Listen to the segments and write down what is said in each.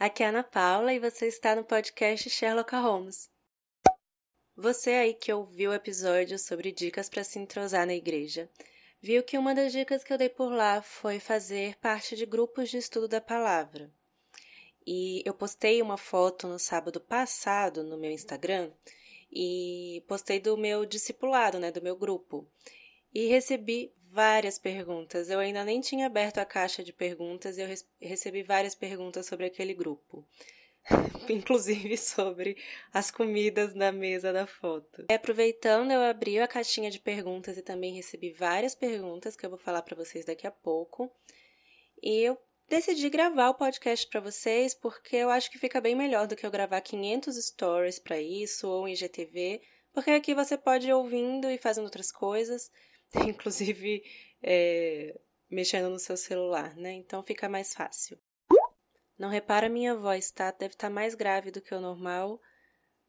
Aqui é Ana Paula e você está no podcast Sherlock Holmes. Você aí que ouviu o episódio sobre dicas para se entrosar na igreja, viu que uma das dicas que eu dei por lá foi fazer parte de grupos de estudo da palavra. E eu postei uma foto no sábado passado no meu Instagram e postei do meu discipulado, né, do meu grupo. E recebi várias perguntas. Eu ainda nem tinha aberto a caixa de perguntas e eu recebi várias perguntas sobre aquele grupo. Inclusive sobre as comidas na mesa da foto. E aproveitando, eu abri a caixinha de perguntas e também recebi várias perguntas que eu vou falar para vocês daqui a pouco. E eu decidi gravar o podcast para vocês porque eu acho que fica bem melhor do que eu gravar 500 stories para isso ou em IGTV, porque aqui você pode ir ouvindo e fazendo outras coisas. inclusive é, mexendo no seu celular, né? Então fica mais fácil. Não repara minha voz, tá? Deve estar tá mais grave do que o normal.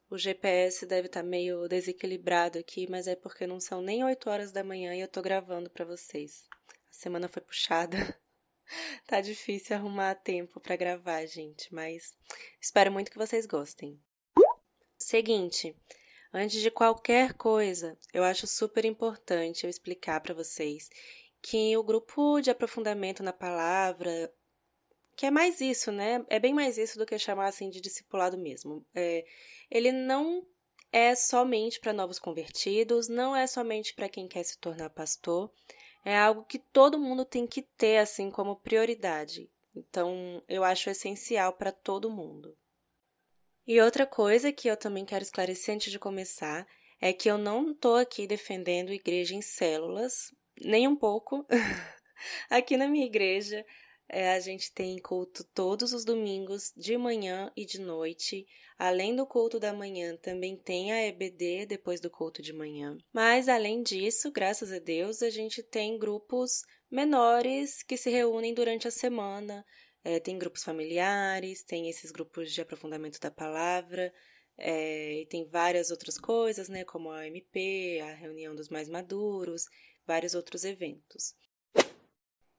O GPS deve estar tá meio desequilibrado aqui, mas é porque não são nem 8 horas da manhã e eu tô gravando para vocês. A semana foi puxada. tá difícil arrumar tempo para gravar, gente, mas espero muito que vocês gostem. Seguinte, Antes de qualquer coisa, eu acho super importante eu explicar para vocês que o grupo de aprofundamento na palavra, que é mais isso, né? É bem mais isso do que chamar assim de discipulado mesmo. É, ele não é somente para novos convertidos, não é somente para quem quer se tornar pastor. É algo que todo mundo tem que ter assim como prioridade. Então, eu acho essencial para todo mundo. E outra coisa que eu também quero esclarecer antes de começar é que eu não estou aqui defendendo igreja em células, nem um pouco. aqui na minha igreja, é, a gente tem culto todos os domingos, de manhã e de noite. Além do culto da manhã, também tem a EBD depois do culto de manhã. Mas, além disso, graças a Deus, a gente tem grupos menores que se reúnem durante a semana é, tem grupos familiares, tem esses grupos de aprofundamento da palavra, é, e tem várias outras coisas, né, como a MP, a reunião dos mais maduros, vários outros eventos.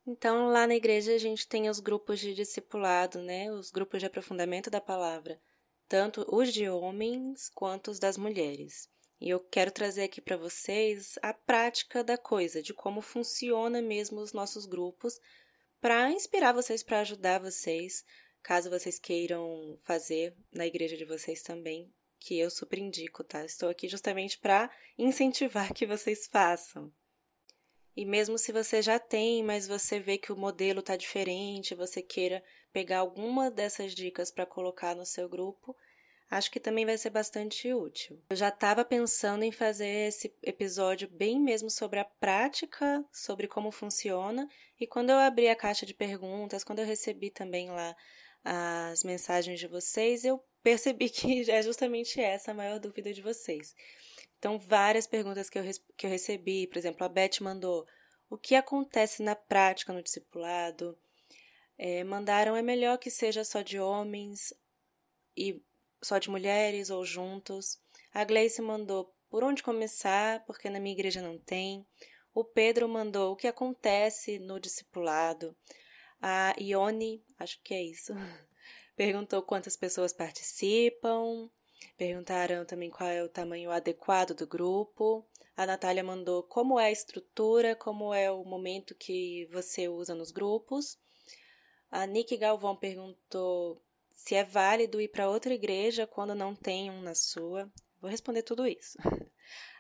Então, lá na igreja a gente tem os grupos de discipulado, né, os grupos de aprofundamento da palavra, tanto os de homens quanto os das mulheres. E eu quero trazer aqui para vocês a prática da coisa, de como funciona mesmo os nossos grupos para inspirar vocês, para ajudar vocês, caso vocês queiram fazer na igreja de vocês também, que eu super indico, tá? Estou aqui justamente para incentivar que vocês façam. E mesmo se você já tem, mas você vê que o modelo está diferente, você queira pegar alguma dessas dicas para colocar no seu grupo, acho que também vai ser bastante útil. Eu já estava pensando em fazer esse episódio bem mesmo sobre a prática, sobre como funciona, e quando eu abri a caixa de perguntas, quando eu recebi também lá as mensagens de vocês, eu percebi que é justamente essa a maior dúvida de vocês. Então, várias perguntas que eu, que eu recebi, por exemplo, a Beth mandou o que acontece na prática no discipulado. É, mandaram é melhor que seja só de homens e só de mulheres ou juntos. A Gleice mandou por onde começar, porque na minha igreja não tem. O Pedro mandou o que acontece no discipulado. A Ione, acho que é isso, perguntou quantas pessoas participam. Perguntaram também qual é o tamanho adequado do grupo. A Natália mandou como é a estrutura, como é o momento que você usa nos grupos. A Nick Galvão perguntou se é válido ir para outra igreja quando não tem um na sua. Vou responder tudo isso.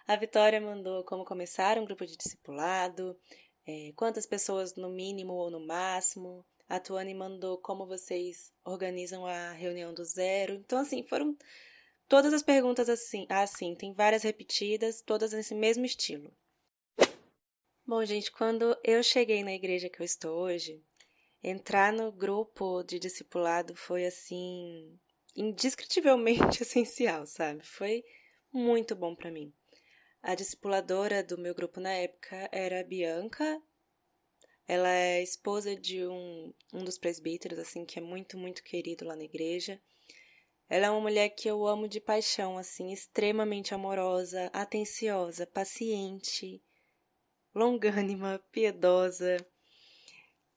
A Vitória mandou como começar um grupo de discipulado, é, quantas pessoas no mínimo ou no máximo. A Tuane mandou como vocês organizam a reunião do zero. Então, assim, foram todas as perguntas assim. Assim, tem várias repetidas, todas nesse mesmo estilo. Bom, gente, quando eu cheguei na igreja que eu estou hoje, entrar no grupo de discipulado foi assim indescritivelmente essencial, sabe? Foi muito bom para mim. A discipuladora do meu grupo na época era a Bianca. Ela é esposa de um, um dos presbíteros, assim, que é muito, muito querido lá na igreja. Ela é uma mulher que eu amo de paixão, assim, extremamente amorosa, atenciosa, paciente, longânima, piedosa.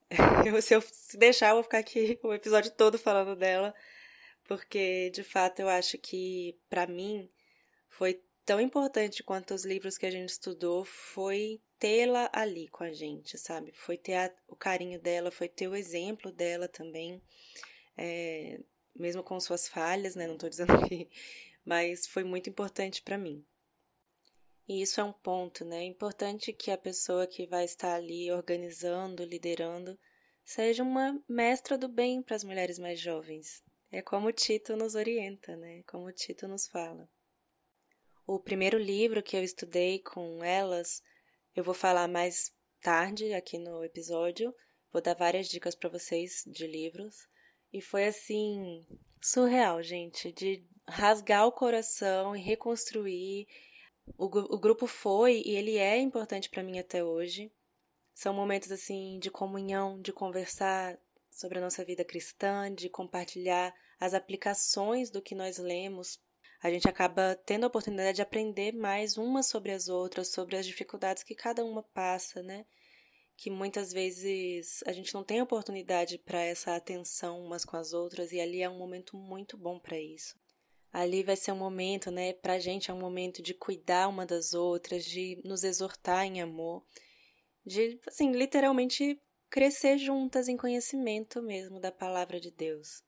Eu, se eu se deixar, eu vou ficar aqui o episódio todo falando dela, porque de fato eu acho que para mim foi tão importante quanto os livros que a gente estudou foi tê-la ali com a gente, sabe? Foi ter a, o carinho dela, foi ter o exemplo dela também, é, mesmo com suas falhas, né? Não tô dizendo que. Mas foi muito importante para mim. E isso é um ponto, né? É importante que a pessoa que vai estar ali organizando, liderando, seja uma mestra do bem para as mulheres mais jovens. É como o Tito nos orienta, né? Como o Tito nos fala. O primeiro livro que eu estudei com elas, eu vou falar mais tarde aqui no episódio. Vou dar várias dicas para vocês de livros. E foi assim, surreal, gente, de rasgar o coração e reconstruir. O, o grupo foi e ele é importante para mim até hoje. São momentos assim de comunhão, de conversar sobre a nossa vida cristã, de compartilhar as aplicações do que nós lemos a gente acaba tendo a oportunidade de aprender mais umas sobre as outras, sobre as dificuldades que cada uma passa, né? Que muitas vezes a gente não tem oportunidade para essa atenção umas com as outras e ali é um momento muito bom para isso. Ali vai ser um momento, né? Pra gente é um momento de cuidar uma das outras, de nos exortar em amor, de, assim, literalmente crescer juntas em conhecimento mesmo da palavra de Deus.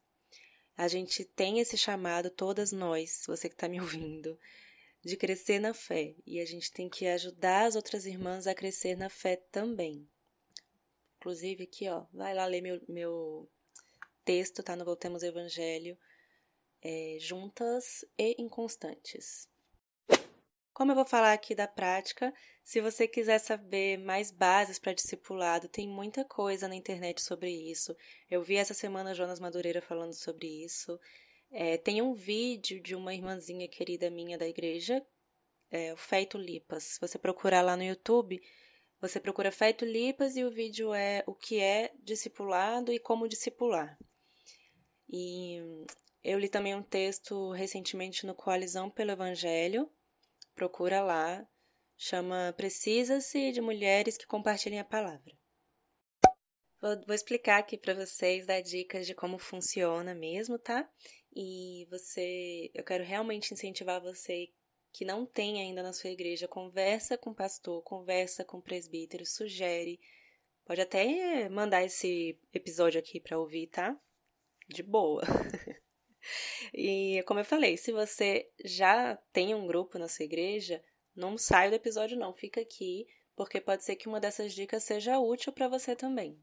A gente tem esse chamado, todas nós, você que está me ouvindo, de crescer na fé. E a gente tem que ajudar as outras irmãs a crescer na fé também. Inclusive, aqui, ó, vai lá ler meu, meu texto, tá? No Voltemos Evangelho. É, juntas e inconstantes. Como eu vou falar aqui da prática, se você quiser saber mais bases para discipulado, tem muita coisa na internet sobre isso. Eu vi essa semana Jonas Madureira falando sobre isso. É, tem um vídeo de uma irmãzinha querida minha da igreja, é, o Feito Lipas. Se você procurar lá no YouTube, você procura Feito Lipas e o vídeo é o que é discipulado e como discipular. E eu li também um texto recentemente no Coalizão pelo Evangelho, procura lá, chama Precisa-se de Mulheres que Compartilhem a Palavra. Vou, vou explicar aqui para vocês, dar dicas de como funciona mesmo, tá? E você, eu quero realmente incentivar você que não tem ainda na sua igreja, conversa com o pastor, conversa com o presbítero, sugere. Pode até mandar esse episódio aqui para ouvir, tá? De boa. E como eu falei, se você já tem um grupo na sua igreja, não saia do episódio não, fica aqui, porque pode ser que uma dessas dicas seja útil para você também.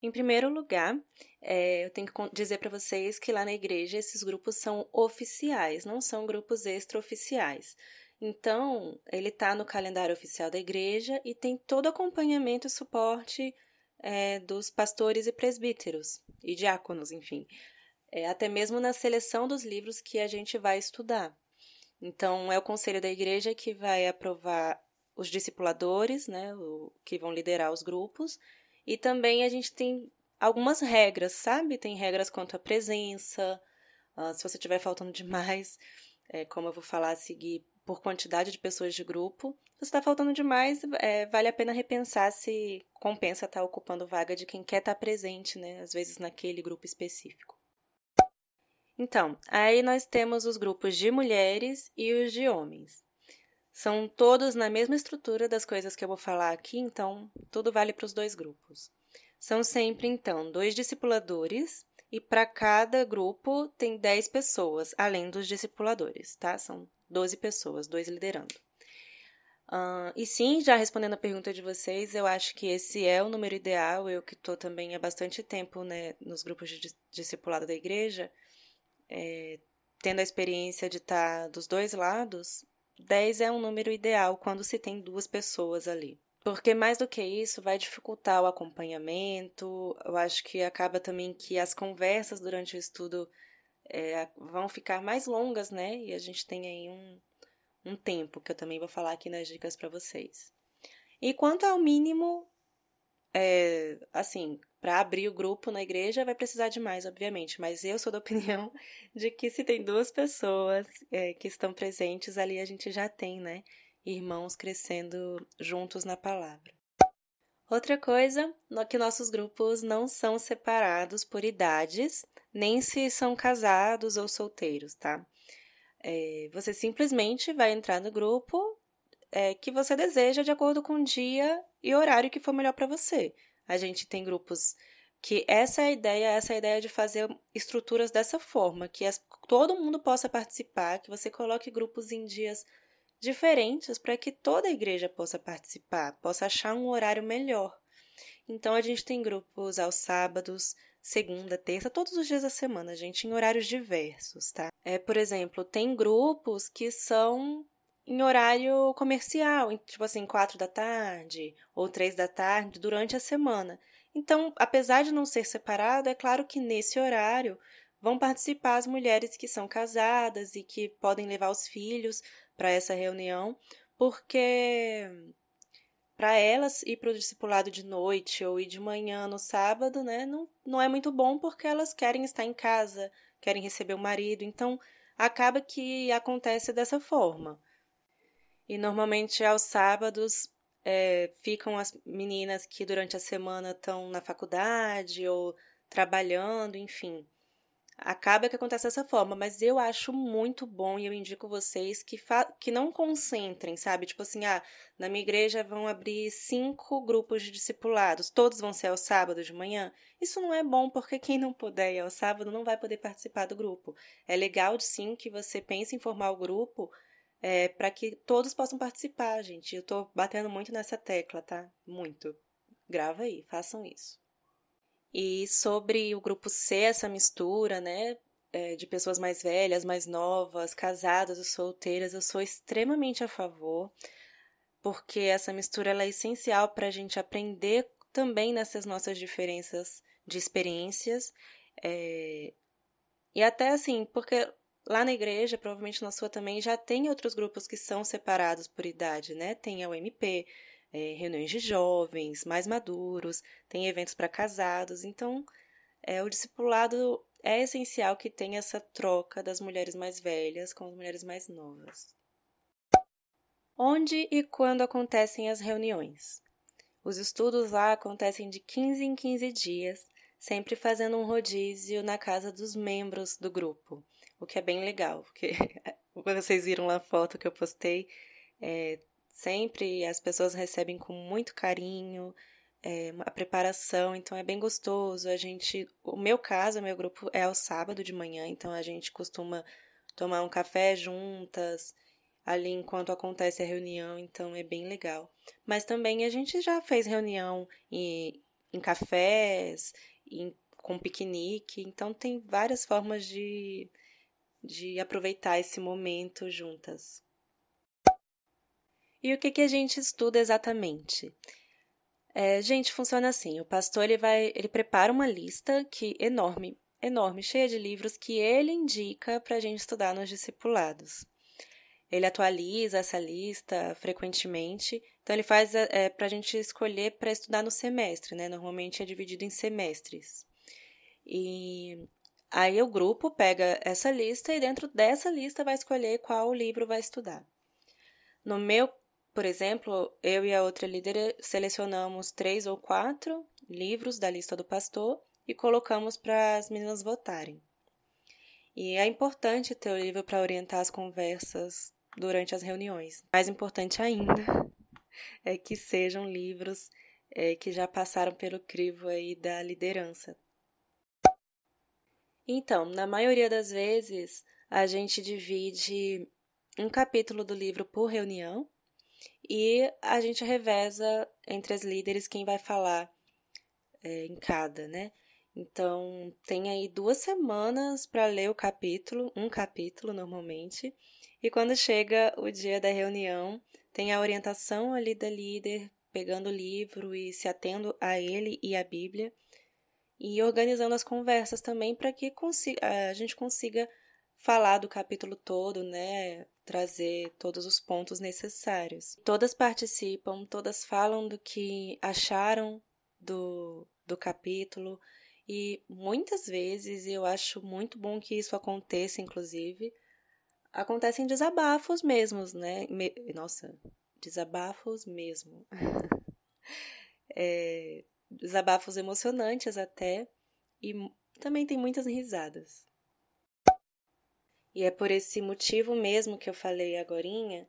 Em primeiro lugar, é, eu tenho que dizer para vocês que lá na igreja esses grupos são oficiais, não são grupos extraoficiais. Então, ele está no calendário oficial da igreja e tem todo acompanhamento e suporte é, dos pastores e presbíteros e diáconos, enfim é, até mesmo na seleção dos livros que a gente vai estudar. Então, é o conselho da igreja que vai aprovar os discipuladores, né, o, que vão liderar os grupos, e também a gente tem algumas regras, sabe? Tem regras quanto à presença, uh, se você estiver faltando demais, é, como eu vou falar a seguir, por quantidade de pessoas de grupo. Se está faltando demais, é, vale a pena repensar se compensa estar tá ocupando vaga de quem quer estar tá presente, né? Às vezes naquele grupo específico. Então, aí nós temos os grupos de mulheres e os de homens. São todos na mesma estrutura das coisas que eu vou falar aqui, então tudo vale para os dois grupos. São sempre, então, dois discipuladores e para cada grupo tem 10 pessoas, além dos discipuladores, tá? São 12 pessoas, dois liderando. Uh, e sim, já respondendo a pergunta de vocês, eu acho que esse é o número ideal. Eu que estou também há bastante tempo né, nos grupos de discipulado da igreja, é, tendo a experiência de estar tá dos dois lados, 10 é um número ideal quando se tem duas pessoas ali. Porque mais do que isso, vai dificultar o acompanhamento. Eu acho que acaba também que as conversas durante o estudo é, vão ficar mais longas, né? E a gente tem aí um, um tempo, que eu também vou falar aqui nas dicas para vocês. E quanto ao mínimo, é, assim, para abrir o grupo na igreja vai precisar de mais, obviamente, mas eu sou da opinião de que se tem duas pessoas é, que estão presentes ali, a gente já tem, né? Irmãos crescendo juntos na palavra. Outra coisa que nossos grupos não são separados por idades, nem se são casados ou solteiros, tá? É, você simplesmente vai entrar no grupo é, que você deseja de acordo com o dia e horário que for melhor para você. A gente tem grupos que essa é a ideia, essa é a ideia de fazer estruturas dessa forma, que as, todo mundo possa participar, que você coloque grupos em dias diferentes para que toda a igreja possa participar, possa achar um horário melhor. Então a gente tem grupos aos sábados, segunda, terça, todos os dias da semana, gente, em horários diversos, tá? É, por exemplo, tem grupos que são em horário comercial, tipo assim, quatro da tarde ou três da tarde durante a semana. Então, apesar de não ser separado, é claro que nesse horário vão participar as mulheres que são casadas e que podem levar os filhos para essa reunião, porque para elas ir para o discipulado de noite ou ir de manhã no sábado, né, não, não é muito bom porque elas querem estar em casa, querem receber o marido, então acaba que acontece dessa forma. E normalmente aos sábados é, ficam as meninas que durante a semana estão na faculdade ou trabalhando, enfim acaba que acontece dessa forma, mas eu acho muito bom e eu indico vocês que, que não concentrem, sabe? Tipo assim, ah, na minha igreja vão abrir cinco grupos de discipulados, todos vão ser ao sábado de manhã. Isso não é bom porque quem não puder ir ao sábado não vai poder participar do grupo. É legal sim que você pense em formar o grupo é, para que todos possam participar, gente. Eu tô batendo muito nessa tecla, tá? Muito. Grava aí, façam isso. E sobre o grupo C, essa mistura, né, é, de pessoas mais velhas, mais novas, casadas ou solteiras, eu sou extremamente a favor, porque essa mistura ela é essencial para a gente aprender também nessas nossas diferenças de experiências. É, e até assim, porque lá na igreja, provavelmente na sua também, já tem outros grupos que são separados por idade, né? Tem a UMP, é, reuniões de jovens, mais maduros, tem eventos para casados. Então, é, o discipulado é essencial que tenha essa troca das mulheres mais velhas com as mulheres mais novas. Onde e quando acontecem as reuniões? Os estudos lá acontecem de 15 em 15 dias, sempre fazendo um rodízio na casa dos membros do grupo, o que é bem legal, porque vocês viram lá a foto que eu postei, é, Sempre as pessoas recebem com muito carinho é, a preparação, então é bem gostoso. A gente, o meu caso, o meu grupo é ao sábado de manhã, então a gente costuma tomar um café juntas ali enquanto acontece a reunião, então é bem legal. Mas também a gente já fez reunião em, em cafés, em, com piquenique, então tem várias formas de, de aproveitar esse momento juntas. E o que, que a gente estuda exatamente? É, gente, funciona assim: o pastor ele vai, ele prepara uma lista que enorme, enorme, cheia de livros que ele indica para a gente estudar nos discipulados. Ele atualiza essa lista frequentemente, então ele faz é, para a gente escolher para estudar no semestre, né? Normalmente é dividido em semestres. E aí o grupo pega essa lista e dentro dessa lista vai escolher qual livro vai estudar. No meu por exemplo, eu e a outra líder selecionamos três ou quatro livros da lista do pastor e colocamos para as meninas votarem. E é importante ter o livro para orientar as conversas durante as reuniões. Mais importante ainda é que sejam livros é, que já passaram pelo crivo aí da liderança. Então, na maioria das vezes, a gente divide um capítulo do livro por reunião e a gente reveza entre as líderes quem vai falar é, em cada, né? Então, tem aí duas semanas para ler o capítulo, um capítulo normalmente, e quando chega o dia da reunião, tem a orientação ali da líder, pegando o livro e se atendo a ele e a Bíblia, e organizando as conversas também para que a gente consiga falar do capítulo todo, né? Trazer todos os pontos necessários. Todas participam, todas falam do que acharam do, do capítulo, e muitas vezes eu acho muito bom que isso aconteça, inclusive. Acontecem desabafos mesmos, né? Me... Nossa, desabafos mesmo. é, desabafos emocionantes até, e também tem muitas risadas. E é por esse motivo mesmo que eu falei agorinha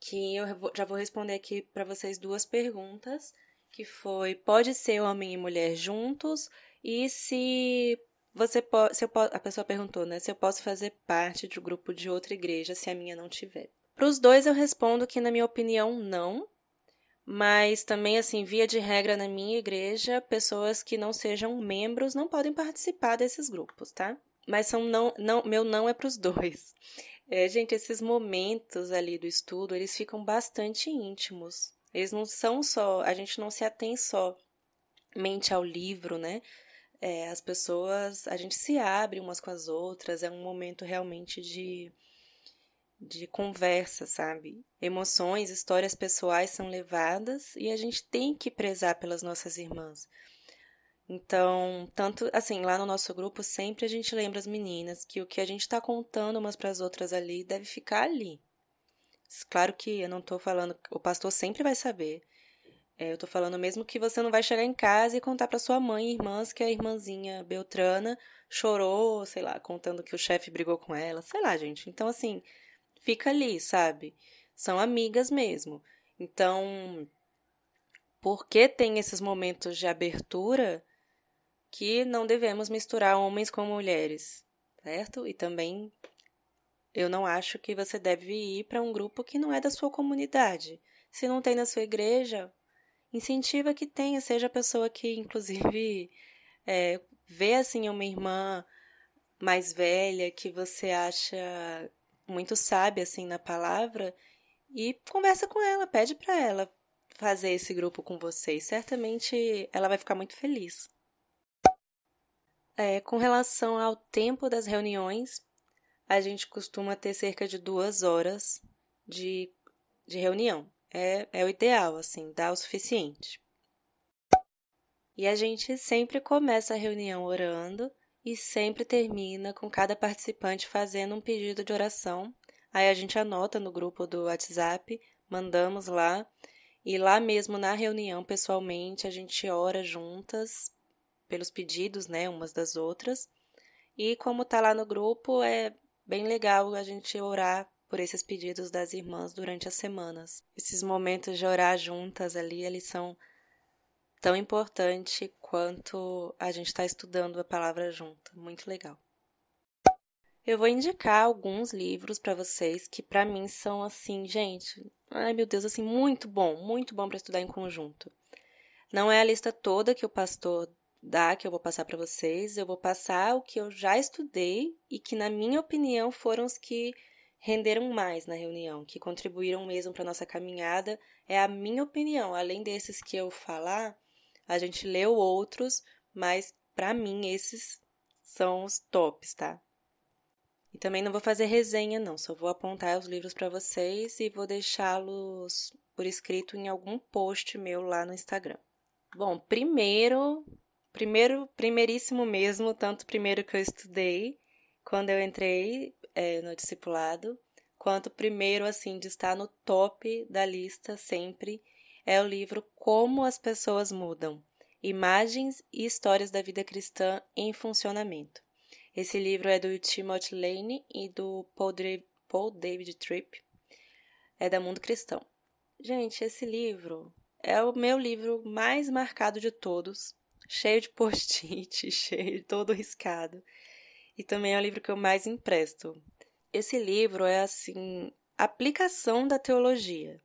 que eu já vou responder aqui para vocês duas perguntas, que foi pode ser homem e mulher juntos e se você pode, se eu, a pessoa perguntou, né, se eu posso fazer parte um grupo de outra igreja se a minha não tiver. Para os dois eu respondo que na minha opinião não, mas também assim, via de regra na minha igreja, pessoas que não sejam membros não podem participar desses grupos, tá? Mas são não, não meu não é para os dois. É, gente, esses momentos ali do estudo, eles ficam bastante íntimos. Eles não são só, a gente não se atém só mente ao livro, né? É, as pessoas, a gente se abre umas com as outras, é um momento realmente de, de conversa, sabe? Emoções, histórias pessoais são levadas e a gente tem que prezar pelas nossas irmãs. Então, tanto assim, lá no nosso grupo, sempre a gente lembra as meninas que o que a gente está contando umas para as outras ali deve ficar ali. Claro que eu não estou falando, o pastor sempre vai saber. É, eu estou falando mesmo que você não vai chegar em casa e contar para sua mãe e irmãs que a irmãzinha Beltrana chorou, sei lá, contando que o chefe brigou com ela, sei lá, gente. Então, assim, fica ali, sabe? São amigas mesmo. Então, porque tem esses momentos de abertura, que não devemos misturar homens com mulheres, certo? E também eu não acho que você deve ir para um grupo que não é da sua comunidade. Se não tem na sua igreja, incentiva que tenha, seja a pessoa que, inclusive, é, vê assim uma irmã mais velha que você acha muito sábia assim na palavra e conversa com ela, pede para ela fazer esse grupo com vocês. Certamente ela vai ficar muito feliz. É, com relação ao tempo das reuniões, a gente costuma ter cerca de duas horas de, de reunião. É, é o ideal, assim, dá o suficiente. E a gente sempre começa a reunião orando e sempre termina com cada participante fazendo um pedido de oração. Aí a gente anota no grupo do WhatsApp, mandamos lá, e lá mesmo na reunião, pessoalmente, a gente ora juntas pelos pedidos, né, umas das outras. E como tá lá no grupo, é bem legal a gente orar por esses pedidos das irmãs durante as semanas. Esses momentos de orar juntas ali, eles são tão importantes quanto a gente está estudando a palavra junto. Muito legal. Eu vou indicar alguns livros para vocês que para mim são assim, gente, ai meu Deus, assim muito bom, muito bom para estudar em conjunto. Não é a lista toda que o pastor dá que eu vou passar para vocês, eu vou passar o que eu já estudei e que, na minha opinião, foram os que renderam mais na reunião, que contribuíram mesmo para nossa caminhada. É a minha opinião. Além desses que eu falar, a gente leu outros, mas para mim esses são os tops, tá? E também não vou fazer resenha, não, só vou apontar os livros para vocês e vou deixá-los por escrito em algum post meu lá no Instagram. Bom, primeiro primeiro, primeiríssimo mesmo, tanto primeiro que eu estudei quando eu entrei é, no discipulado, quanto primeiro, assim, de estar no top da lista sempre, é o livro Como as Pessoas Mudam Imagens e Histórias da Vida Cristã em Funcionamento. Esse livro é do Timothy Lane e do Paul David Tripp, é da Mundo Cristão. Gente, esse livro é o meu livro mais marcado de todos cheio de post-it, cheio, todo riscado. E também é o livro que eu mais empresto. Esse livro é assim, aplicação da teologia.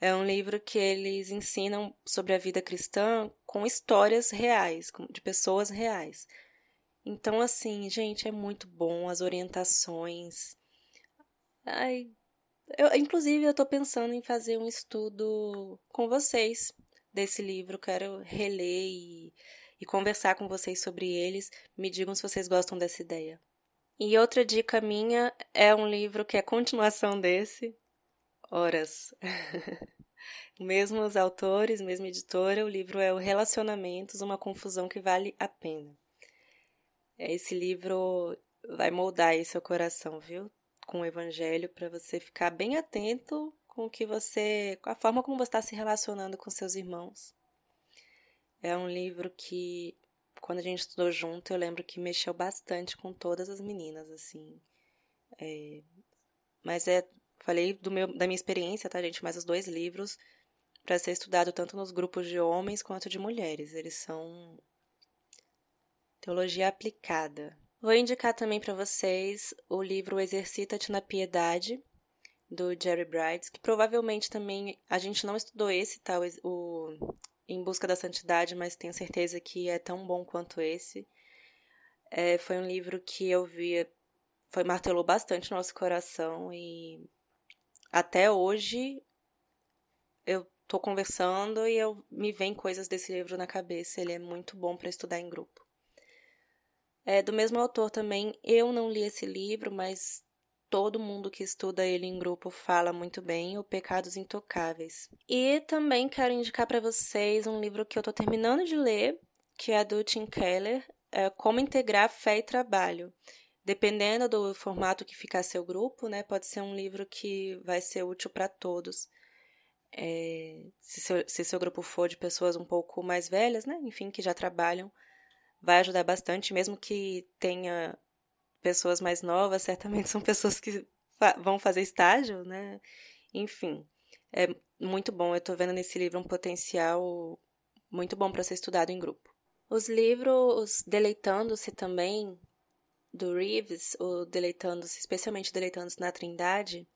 É um livro que eles ensinam sobre a vida cristã com histórias reais, de pessoas reais. Então, assim, gente, é muito bom as orientações. Ai, eu, inclusive, eu estou pensando em fazer um estudo com vocês desse livro, quero reler e, e conversar com vocês sobre eles. Me digam se vocês gostam dessa ideia. E outra dica minha é um livro que é continuação desse, Horas. Mesmos autores, mesma editora, o livro é o Relacionamentos, uma confusão que vale a pena. Esse livro vai moldar aí seu coração, viu? Com o evangelho para você ficar bem atento com que você, com a forma como você está se relacionando com seus irmãos. É um livro que, quando a gente estudou junto, eu lembro que mexeu bastante com todas as meninas, assim. É, mas é, falei do meu, da minha experiência, tá, gente? Mas os dois livros para ser estudado tanto nos grupos de homens quanto de mulheres. Eles são teologia aplicada. Vou indicar também para vocês o livro Exercita-te na Piedade, do Jerry Brides, que provavelmente também a gente não estudou esse, tá? O, Em Busca da Santidade, mas tenho certeza que é tão bom quanto esse. É, foi um livro que eu vi, foi martelou bastante nosso coração e até hoje eu tô conversando e eu me vem coisas desse livro na cabeça. Ele é muito bom para estudar em grupo. É do mesmo autor também. Eu não li esse livro, mas todo mundo que estuda ele em grupo fala muito bem, O Pecados Intocáveis. E também quero indicar para vocês um livro que eu estou terminando de ler, que é do Tim Keller, é Como Integrar Fé e Trabalho. Dependendo do formato que ficar seu grupo, né, pode ser um livro que vai ser útil para todos. É, se, seu, se seu grupo for de pessoas um pouco mais velhas, né, enfim, que já trabalham, vai ajudar bastante, mesmo que tenha pessoas mais novas, certamente são pessoas que fa vão fazer estágio, né? Enfim, é muito bom. Eu estou vendo nesse livro um potencial muito bom para ser estudado em grupo. Os livros Deleitando-se também, do Reeves, o Deleitando-se, especialmente Deleitando-se na Trindade,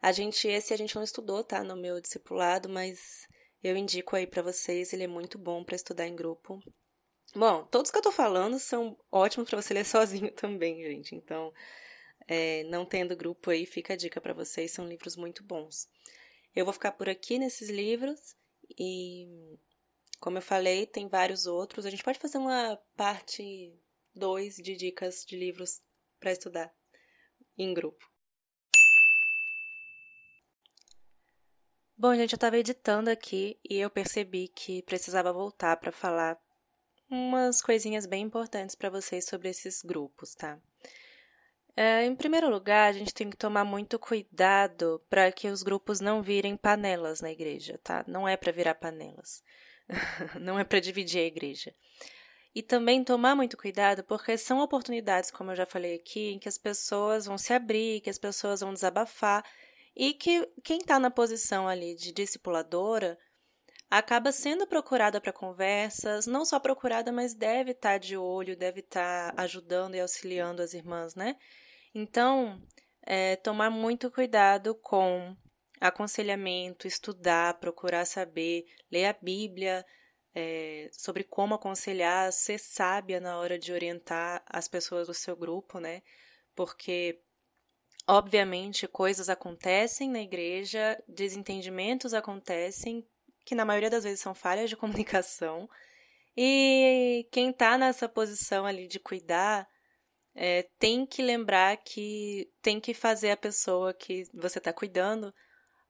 a gente, esse a gente não estudou, tá, no meu discipulado, mas eu indico aí para vocês, ele é muito bom para estudar em grupo. Bom, todos que eu tô falando são ótimos para você ler sozinho também, gente. Então, é, não tendo grupo aí, fica a dica para vocês, são livros muito bons. Eu vou ficar por aqui nesses livros e, como eu falei, tem vários outros. A gente pode fazer uma parte 2 de dicas de livros para estudar em grupo. Bom, gente, eu estava editando aqui e eu percebi que precisava voltar para falar umas coisinhas bem importantes para vocês sobre esses grupos, tá? É, em primeiro lugar, a gente tem que tomar muito cuidado para que os grupos não virem panelas na igreja, tá? Não é para virar panelas. não é para dividir a igreja. E também tomar muito cuidado, porque são oportunidades, como eu já falei aqui, em que as pessoas vão se abrir, que as pessoas vão desabafar e que quem está na posição ali de discipuladora acaba sendo procurada para conversas, não só procurada, mas deve estar tá de olho, deve estar tá ajudando e auxiliando as irmãs, né? Então, é, tomar muito cuidado com aconselhamento, estudar, procurar saber, ler a Bíblia é, sobre como aconselhar, ser sábia na hora de orientar as pessoas do seu grupo, né? Porque Obviamente, coisas acontecem na igreja, desentendimentos acontecem, que na maioria das vezes são falhas de comunicação. E quem está nessa posição ali de cuidar é, tem que lembrar que tem que fazer a pessoa que você está cuidando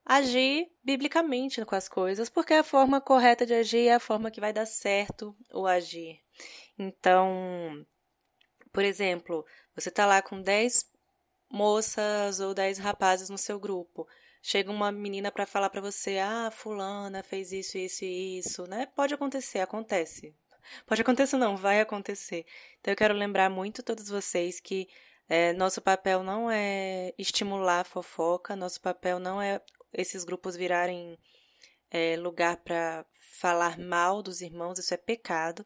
agir biblicamente com as coisas, porque a forma correta de agir é a forma que vai dar certo o agir. Então, por exemplo, você está lá com 10 moças ou 10 rapazes no seu grupo chega uma menina para falar para você, ah, fulana fez isso, isso e isso, né? Pode acontecer, acontece. Pode acontecer não, vai acontecer. Então eu quero lembrar muito todos vocês que é, nosso papel não é estimular a fofoca, nosso papel não é esses grupos virarem é, lugar para falar mal dos irmãos, isso é pecado.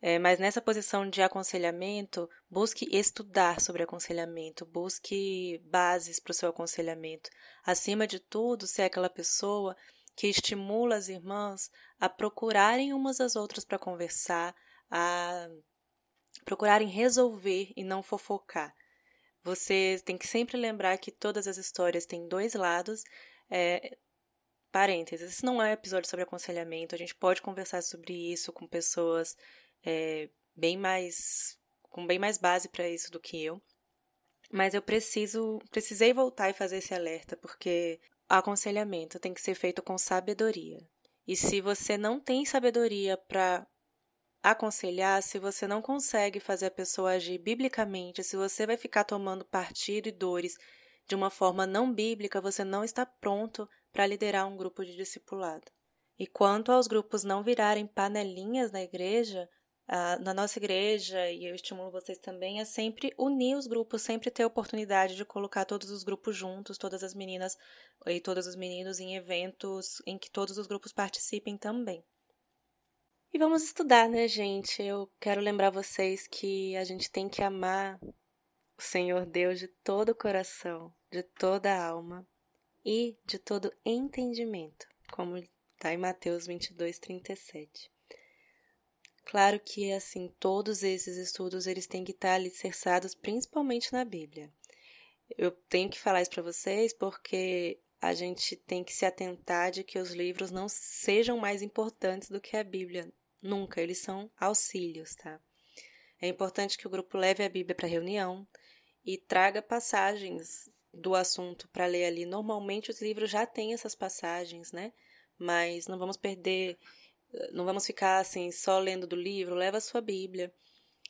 É, mas nessa posição de aconselhamento, busque estudar sobre aconselhamento, busque bases para o seu aconselhamento. Acima de tudo, ser aquela pessoa que estimula as irmãs a procurarem umas às outras para conversar, a procurarem resolver e não fofocar. Você tem que sempre lembrar que todas as histórias têm dois lados. É, parênteses, esse não é um episódio sobre aconselhamento, a gente pode conversar sobre isso com pessoas é, bem mais com bem mais base para isso do que eu. Mas eu preciso, precisei voltar e fazer esse alerta porque aconselhamento tem que ser feito com sabedoria. E se você não tem sabedoria para aconselhar, se você não consegue fazer a pessoa agir biblicamente, se você vai ficar tomando partido e dores de uma forma não bíblica, você não está pronto para liderar um grupo de discipulado. E quanto aos grupos não virarem panelinhas na igreja, na nossa igreja, e eu estimulo vocês também, é sempre unir os grupos, sempre ter a oportunidade de colocar todos os grupos juntos, todas as meninas e todos os meninos em eventos em que todos os grupos participem também. E vamos estudar, né, gente? Eu quero lembrar vocês que a gente tem que amar o Senhor Deus de todo o coração, de toda a alma e de todo entendimento, como está em Mateus 22, 37. Claro que, assim, todos esses estudos, eles têm que estar alicerçados principalmente na Bíblia. Eu tenho que falar isso para vocês porque a gente tem que se atentar de que os livros não sejam mais importantes do que a Bíblia. Nunca, eles são auxílios, tá? É importante que o grupo leve a Bíblia para reunião e traga passagens do assunto para ler ali. Normalmente os livros já têm essas passagens, né? Mas não vamos perder não vamos ficar assim só lendo do livro, leva a sua Bíblia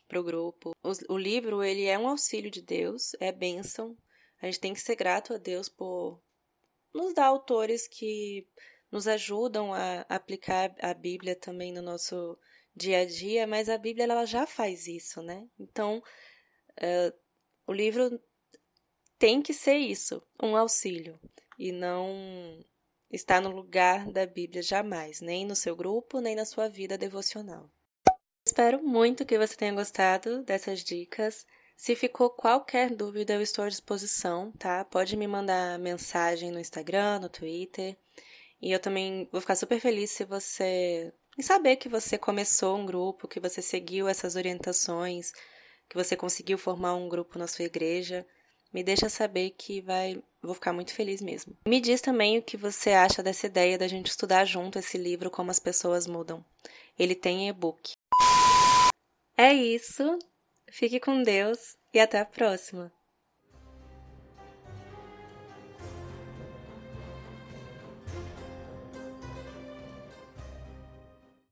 para o grupo. O, livro ele é um auxílio de Deus, é bênção. A gente tem que ser grato a Deus por nos dar autores que nos ajudam a aplicar a Bíblia também no nosso dia a dia, mas a Bíblia ela já faz isso, né? Então, uh, o livro tem que ser isso, um auxílio, e não está no lugar da Bíblia jamais, nem no seu grupo, nem na sua vida devocional. Espero muito que você tenha gostado dessas dicas. Se ficou qualquer dúvida, eu estou à disposição, tá? Pode me mandar mensagem no Instagram, no Twitter. E eu também vou ficar super feliz se você em saber que você começou um grupo, que você seguiu essas orientações, que você conseguiu formar um grupo na sua igreja. Me deixa saber que vai, vou ficar muito feliz mesmo. Me diz também o que você acha dessa ideia da gente estudar junto esse livro Como as pessoas mudam. Ele tem e-book. É isso. Fique com Deus e até a próxima.